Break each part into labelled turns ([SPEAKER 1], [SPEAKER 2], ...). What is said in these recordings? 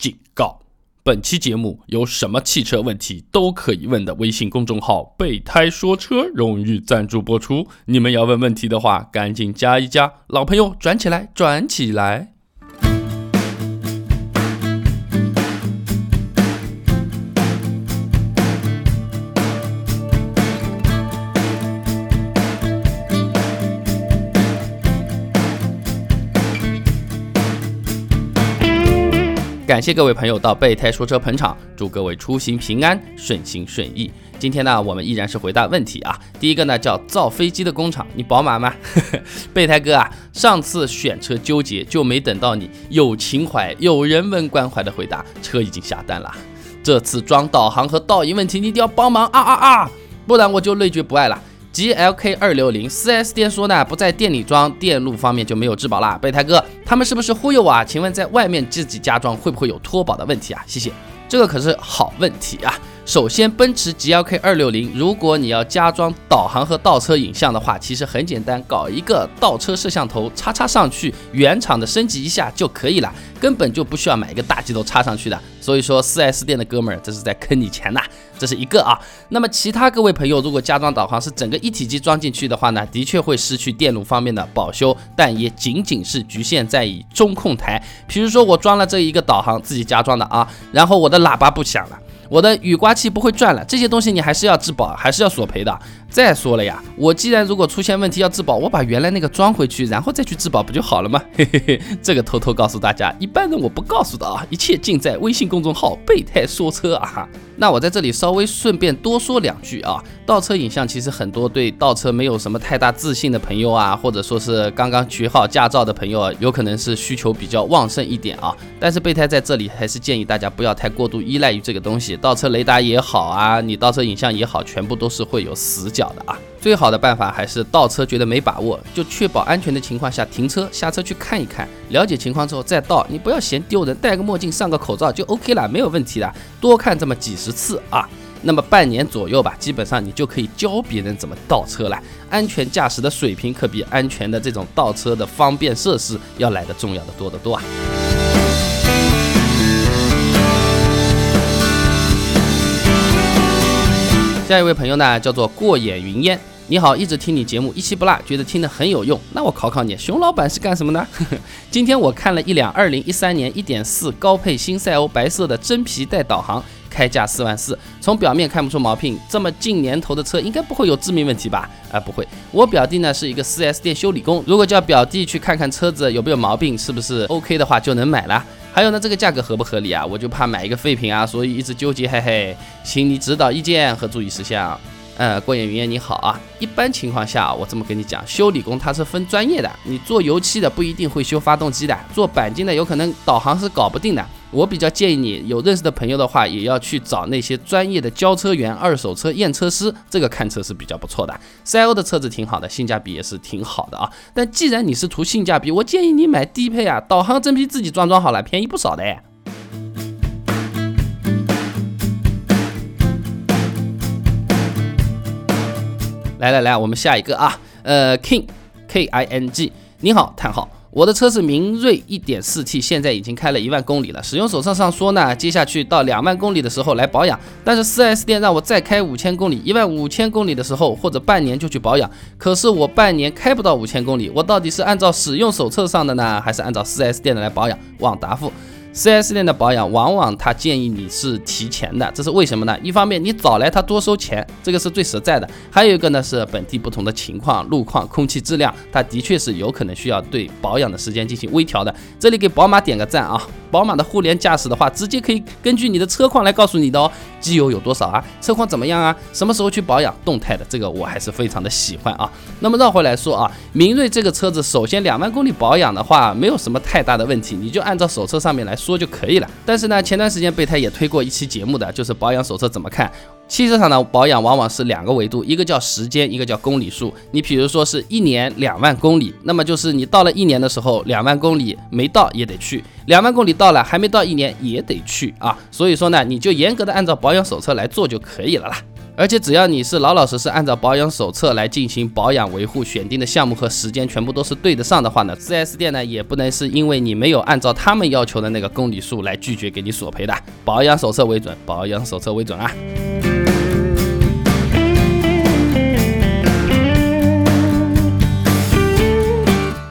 [SPEAKER 1] 警告：本期节目有什么汽车问题都可以问的微信公众号“备胎说车”荣誉赞助播出。你们要问问题的话，赶紧加一加，老朋友转起来，转起来。感谢各位朋友到备胎说车捧场，祝各位出行平安，顺心顺意。今天呢，我们依然是回答问题啊。第一个呢叫造飞机的工厂，你宝马吗？备胎哥啊，上次选车纠结，就没等到你有情怀、有人文关怀的回答，车已经下单了。这次装导航和倒影问题，你一定要帮忙啊啊啊！不然我就累觉不爱了。G L K 二六零四 S 店说呢，不在店里装，电路方面就没有质保啦。备胎哥，他们是不是忽悠我啊？请问在外面自己加装会不会有脱保的问题啊？谢谢，这个可是好问题啊。首先，奔驰 G L K 二六零，如果你要加装导航和倒车影像的话，其实很简单，搞一个倒车摄像头插插上去，原厂的升级一下就可以了，根本就不需要买一个大机头插上去的。所以说，4S 店的哥们儿这是在坑你钱呐，这是一个啊。那么其他各位朋友，如果加装导航是整个一体机装进去的话呢，的确会失去电路方面的保修，但也仅仅是局限在于中控台。比如说我装了这一个导航自己加装的啊，然后我的喇叭不响了。我的雨刮器不会转了，这些东西你还是要质保，还是要索赔的。再说了呀，我既然如果出现问题要质保，我把原来那个装回去，然后再去质保不就好了吗？嘿嘿嘿，这个偷偷告诉大家，一般人我不告诉的啊，一切尽在微信公众号“备胎说车”啊。那我在这里稍微顺便多说两句啊，倒车影像其实很多对倒车没有什么太大自信的朋友啊，或者说是刚刚取好驾照的朋友，有可能是需求比较旺盛一点啊。但是备胎在这里还是建议大家不要太过度依赖于这个东西，倒车雷达也好啊，你倒车影像也好，全部都是会有死角的啊。最好的办法还是倒车觉得没把握，就确保安全的情况下停车下车去看一看，了解情况之后再倒。你不要嫌丢人，戴个墨镜上个口罩就 OK 了，没有问题的。多看这么几十次啊，那么半年左右吧，基本上你就可以教别人怎么倒车了。安全驾驶的水平可比安全的这种倒车的方便设施要来的重要的多得多啊。下一位朋友呢，叫做过眼云烟。你好，一直听你节目一期不落，觉得听得很有用。那我考考你，熊老板是干什么呢？今天我看了一辆二零一三年一点四高配新赛欧白色的真皮带导航，开价四万四。从表面看不出毛病，这么近年头的车应该不会有致命问题吧？啊，不会。我表弟呢是一个 4S 店修理工，如果叫表弟去看看车子有没有毛病，是不是 OK 的话就能买了。还有呢，这个价格合不合理啊？我就怕买一个废品啊，所以一直纠结，嘿嘿，请你指导意见和注意事项。呃，过眼云烟你好啊。一般情况下，我这么跟你讲，修理工他是分专业的，你做油漆的不一定会修发动机的，做钣金的有可能导航是搞不定的。我比较建议你有认识的朋友的话，也要去找那些专业的交车员、二手车验车师，这个看车是比较不错的。赛欧的车子挺好的，性价比也是挺好的啊。但既然你是图性价比，我建议你买低配啊，导航真皮自己装装好了，便宜不少的。来来来，我们下一个啊，呃，King K I N G，你好，叹号，我的车是明锐 1.4T，现在已经开了一万公里了。使用手册上说呢，接下去到两万公里的时候来保养，但是 4S 店让我再开五千公里，一万五千公里的时候或者半年就去保养。可是我半年开不到五千公里，我到底是按照使用手册上的呢，还是按照 4S 店的来保养？望答复。4S 店的保养，往往他建议你是提前的，这是为什么呢？一方面你早来他多收钱，这个是最实在的；还有一个呢是本地不同的情况、路况、空气质量，它的确是有可能需要对保养的时间进行微调的。这里给宝马点个赞啊！宝马的互联驾驶的话，直接可以根据你的车况来告诉你的哦，机油有多少啊，车况怎么样啊，什么时候去保养，动态的，这个我还是非常的喜欢啊。那么绕回来说啊，明锐这个车子，首先两万公里保养的话，没有什么太大的问题，你就按照手册上面来说就可以了。但是呢，前段时间备胎也推过一期节目的，就是保养手册怎么看。汽车上的保养往往是两个维度，一个叫时间，一个叫公里数。你比如说是一年两万公里，那么就是你到了一年的时候，两万公里没到也得去；两万公里到了还没到一年也得去啊。所以说呢，你就严格的按照保养手册来做就可以了啦。而且只要你是老老实实按照保养手册来进行保养维护，选定的项目和时间全部都是对得上的话呢，4S 店呢也不能是因为你没有按照他们要求的那个公里数来拒绝给你索赔的。保养手册为准，保养手册为准啊。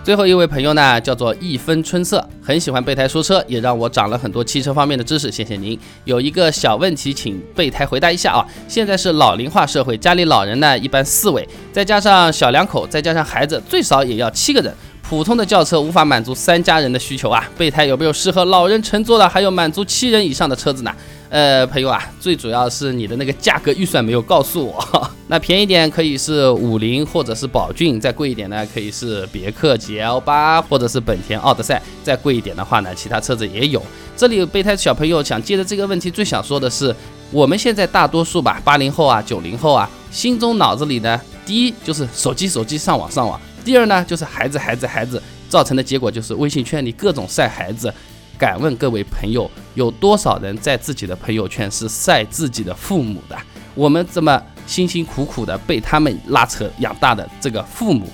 [SPEAKER 1] 最后一位朋友呢，叫做一分春色，很喜欢备胎说车，也让我长了很多汽车方面的知识，谢谢您。有一个小问题，请备胎回答一下啊。现在是老龄化社会，家里老人呢一般四位，再加上小两口，再加上孩子，最少也要七个人。普通的轿车无法满足三家人的需求啊。备胎有没有适合老人乘坐的，还有满足七人以上的车子呢？呃，朋友啊，最主要是你的那个价格预算没有告诉我。那便宜点可以是五菱或者是宝骏，再贵一点呢可以是别克 GL 八或者是本田奥德赛，再贵一点的话呢，其他车子也有。这里备胎小朋友想接着这个问题，最想说的是，我们现在大多数吧，八零后啊、九零后啊，心中脑子里呢，第一就是手机手机上网上网，第二呢就是孩子孩子孩子，造成的结果就是微信圈里各种晒孩子。敢问各位朋友，有多少人在自己的朋友圈是晒自己的父母的？我们这么辛辛苦苦的被他们拉扯养大的这个父母，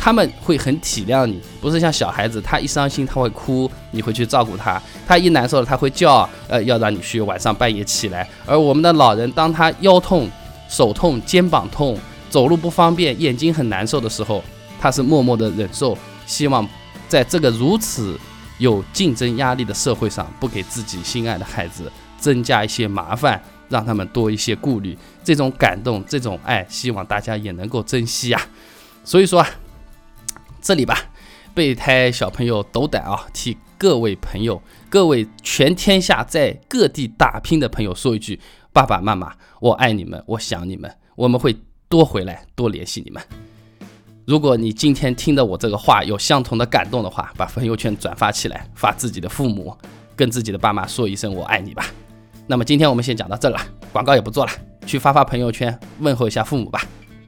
[SPEAKER 1] 他们会很体谅你，不是像小孩子，他一伤心他会哭，你会去照顾他；他一难受了他会叫，呃，要让你去晚上半夜起来。而我们的老人，当他腰痛、手痛、肩膀痛、走路不方便、眼睛很难受的时候，他是默默的忍受，希望在这个如此。有竞争压力的社会上，不给自己心爱的孩子增加一些麻烦，让他们多一些顾虑，这种感动，这种爱，希望大家也能够珍惜啊。所以说，这里吧，备胎小朋友斗胆啊，替各位朋友，各位全天下在各地打拼的朋友说一句：爸爸妈妈，我爱你们，我想你们，我们会多回来，多联系你们。如果你今天听的我这个话有相同的感动的话，把朋友圈转发起来，发自己的父母，跟自己的爸妈说一声我爱你吧。那么今天我们先讲到这了，广告也不做了，去发发朋友圈，问候一下父母吧。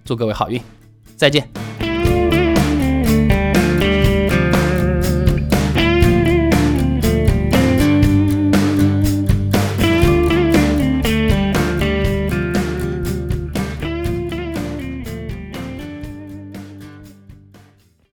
[SPEAKER 1] 祝各位好运，再见。